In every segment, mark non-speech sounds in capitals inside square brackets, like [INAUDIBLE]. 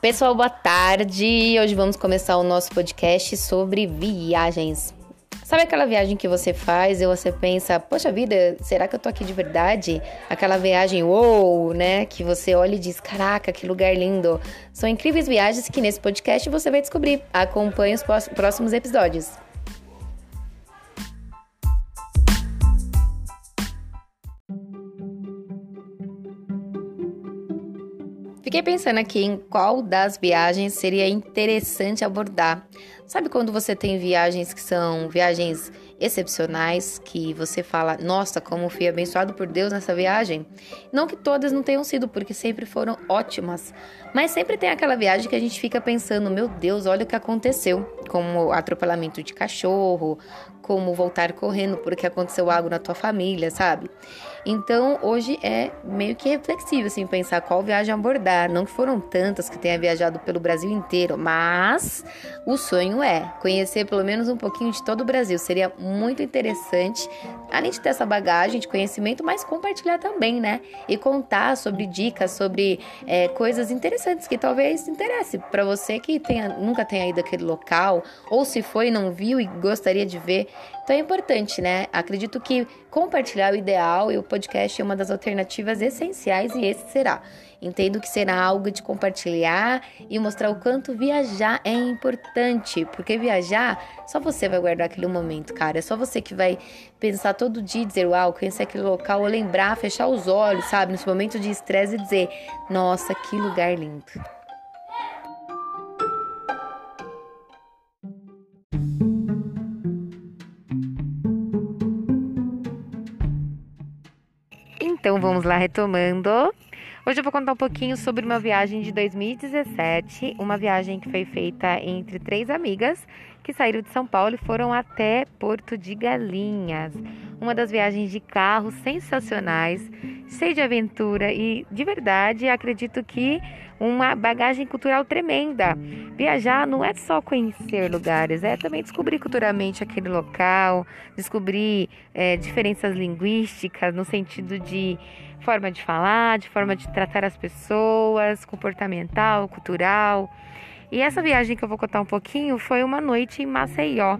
Pessoal, boa tarde. Hoje vamos começar o nosso podcast sobre viagens. Sabe aquela viagem que você faz e você pensa, poxa vida, será que eu tô aqui de verdade? Aquela viagem, uou, né? Que você olha e diz, caraca, que lugar lindo. São incríveis viagens que nesse podcast você vai descobrir. Acompanhe os próximos episódios. Fiquei pensando aqui em qual das viagens seria interessante abordar. Sabe quando você tem viagens que são viagens excepcionais, que você fala, nossa, como fui abençoado por Deus nessa viagem? Não que todas não tenham sido, porque sempre foram ótimas, mas sempre tem aquela viagem que a gente fica pensando, meu Deus, olha o que aconteceu, como atropelamento de cachorro, como voltar correndo porque aconteceu algo na tua família, sabe? Então, hoje é meio que reflexível, assim, pensar qual viagem abordar. Não que foram tantas que tenha viajado pelo Brasil inteiro, mas o sonho é conhecer pelo menos um pouquinho de todo o Brasil. Seria muito interessante, além de ter essa bagagem de conhecimento, mas compartilhar também, né? E contar sobre dicas, sobre é, coisas interessantes que talvez interesse para você que tenha, nunca tenha ido àquele local, ou se foi e não viu e gostaria de ver. Então é importante, né? Acredito que compartilhar o ideal e o podcast é uma das alternativas essenciais e esse será. Entendo que será algo de compartilhar e mostrar o quanto viajar é importante, porque viajar só você vai guardar aquele momento, cara. É só você que vai pensar todo dia dizer, uau, conhecer aquele local, ou lembrar, fechar os olhos, sabe, nesse momento de estresse e dizer, nossa, que lugar lindo. Então vamos lá retomando. Hoje eu vou contar um pouquinho sobre uma viagem de 2017, uma viagem que foi feita entre três amigas que saíram de São Paulo e foram até Porto de Galinhas. Uma das viagens de carro sensacionais, cheia de aventura e de verdade acredito que uma bagagem cultural tremenda. Viajar não é só conhecer lugares, é também descobrir culturalmente aquele local, descobrir é, diferenças linguísticas no sentido de forma de falar, de forma de tratar as pessoas, comportamental, cultural. E essa viagem que eu vou contar um pouquinho foi uma noite em Maceió,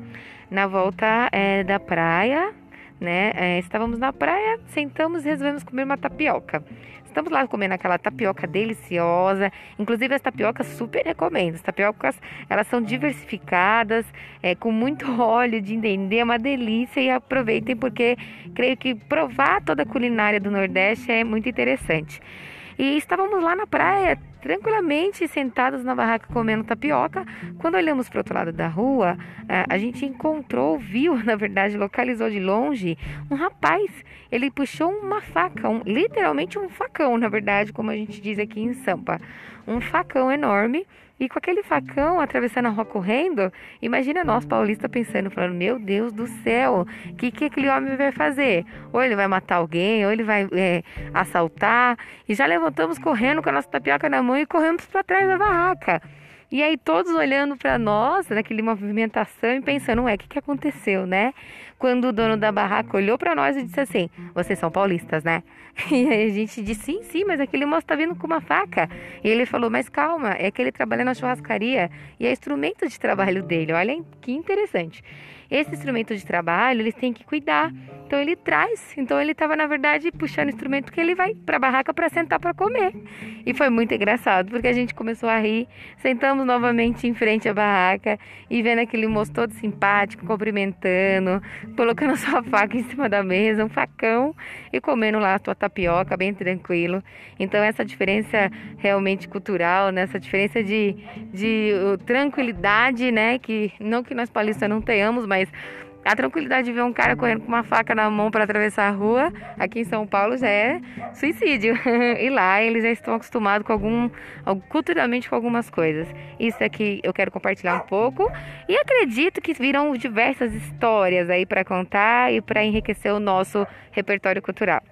na volta é, da praia, né? É, estávamos na praia, sentamos e resolvemos comer uma tapioca. Estamos lá comendo aquela tapioca deliciosa. Inclusive, as tapiocas super recomendo. As tapiocas, elas são diversificadas, é, com muito [LAUGHS] óleo de entender, é uma delícia. E aproveitem, porque creio que provar toda a culinária do Nordeste é muito interessante. E estávamos lá na praia, tranquilamente sentados na barraca comendo tapioca. Quando olhamos para o outro lado da rua, é, a gente encontrou, viu, [LAUGHS] na verdade, localizou de longe um rapaz. Ele puxou uma faca, um, literalmente um facão, na verdade, como a gente diz aqui em Sampa. Um facão enorme e com aquele facão atravessando a rua correndo, imagina nós paulistas pensando, falando: Meu Deus do céu, o que, que aquele homem vai fazer? Ou ele vai matar alguém, ou ele vai é, assaltar. E já levantamos correndo com a nossa tapioca na mão e corremos para trás da barraca. E aí todos olhando para nós, naquele movimentação e pensando, ué, o que, que aconteceu, né? Quando o dono da barraca olhou para nós e disse assim, vocês são paulistas, né? [LAUGHS] E aí a gente disse, sim, sim, mas aquele moço tá vindo com uma faca. E ele falou, mas calma, é que ele trabalha na churrascaria e é instrumento de trabalho dele. Olha que interessante. Esse instrumento de trabalho, eles têm que cuidar. Então ele traz. Então ele estava na verdade puxando o instrumento que ele vai para a barraca para sentar para comer. E foi muito engraçado, porque a gente começou a rir, sentamos novamente em frente à barraca e vendo aquele moço todo simpático, cumprimentando, colocando a sua [LAUGHS] faca em cima da mesa, um facão e comendo lá a sua tapioca bem tranquilo. Então essa diferença realmente cultural, né? essa diferença de, de uh, tranquilidade, né, que não que nós paulistas não tenhamos, mas mas a tranquilidade de ver um cara correndo com uma faca na mão para atravessar a rua, aqui em São Paulo já é suicídio. [LAUGHS] e lá eles já estão acostumados com algum, culturalmente com algumas coisas. Isso aqui eu quero compartilhar um pouco e acredito que virão diversas histórias aí para contar e para enriquecer o nosso repertório cultural.